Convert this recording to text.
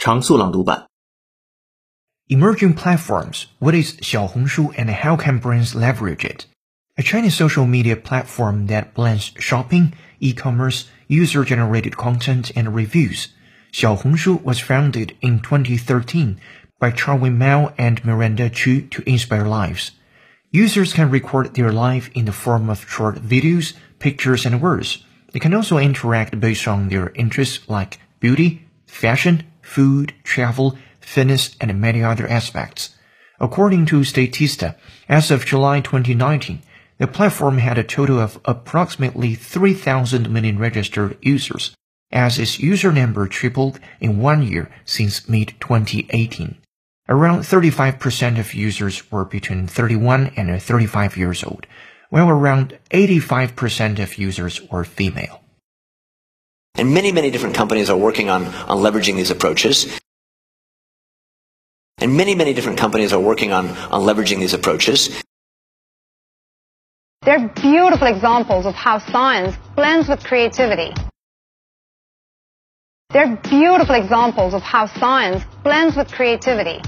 常速朗读版。Emerging platforms. What is Xiaohongshu and how can brands leverage it? A Chinese social media platform that blends shopping, e-commerce, user-generated content, and reviews. Xiaohongshu was founded in 2013 by Charlwin Mao and Miranda Qu to inspire lives. Users can record their life in the form of short videos, pictures, and words. They can also interact based on their interests like beauty, fashion, food, travel, fitness, and many other aspects. According to Statista, as of July 2019, the platform had a total of approximately 3,000 million registered users, as its user number tripled in one year since mid-2018. Around 35% of users were between 31 and 35 years old, while around 85% of users were female. And many, many different companies are working on, on leveraging these approaches. And many, many different companies are working on, on leveraging these approaches. They're beautiful examples of how science blends with creativity. They're beautiful examples of how science blends with creativity.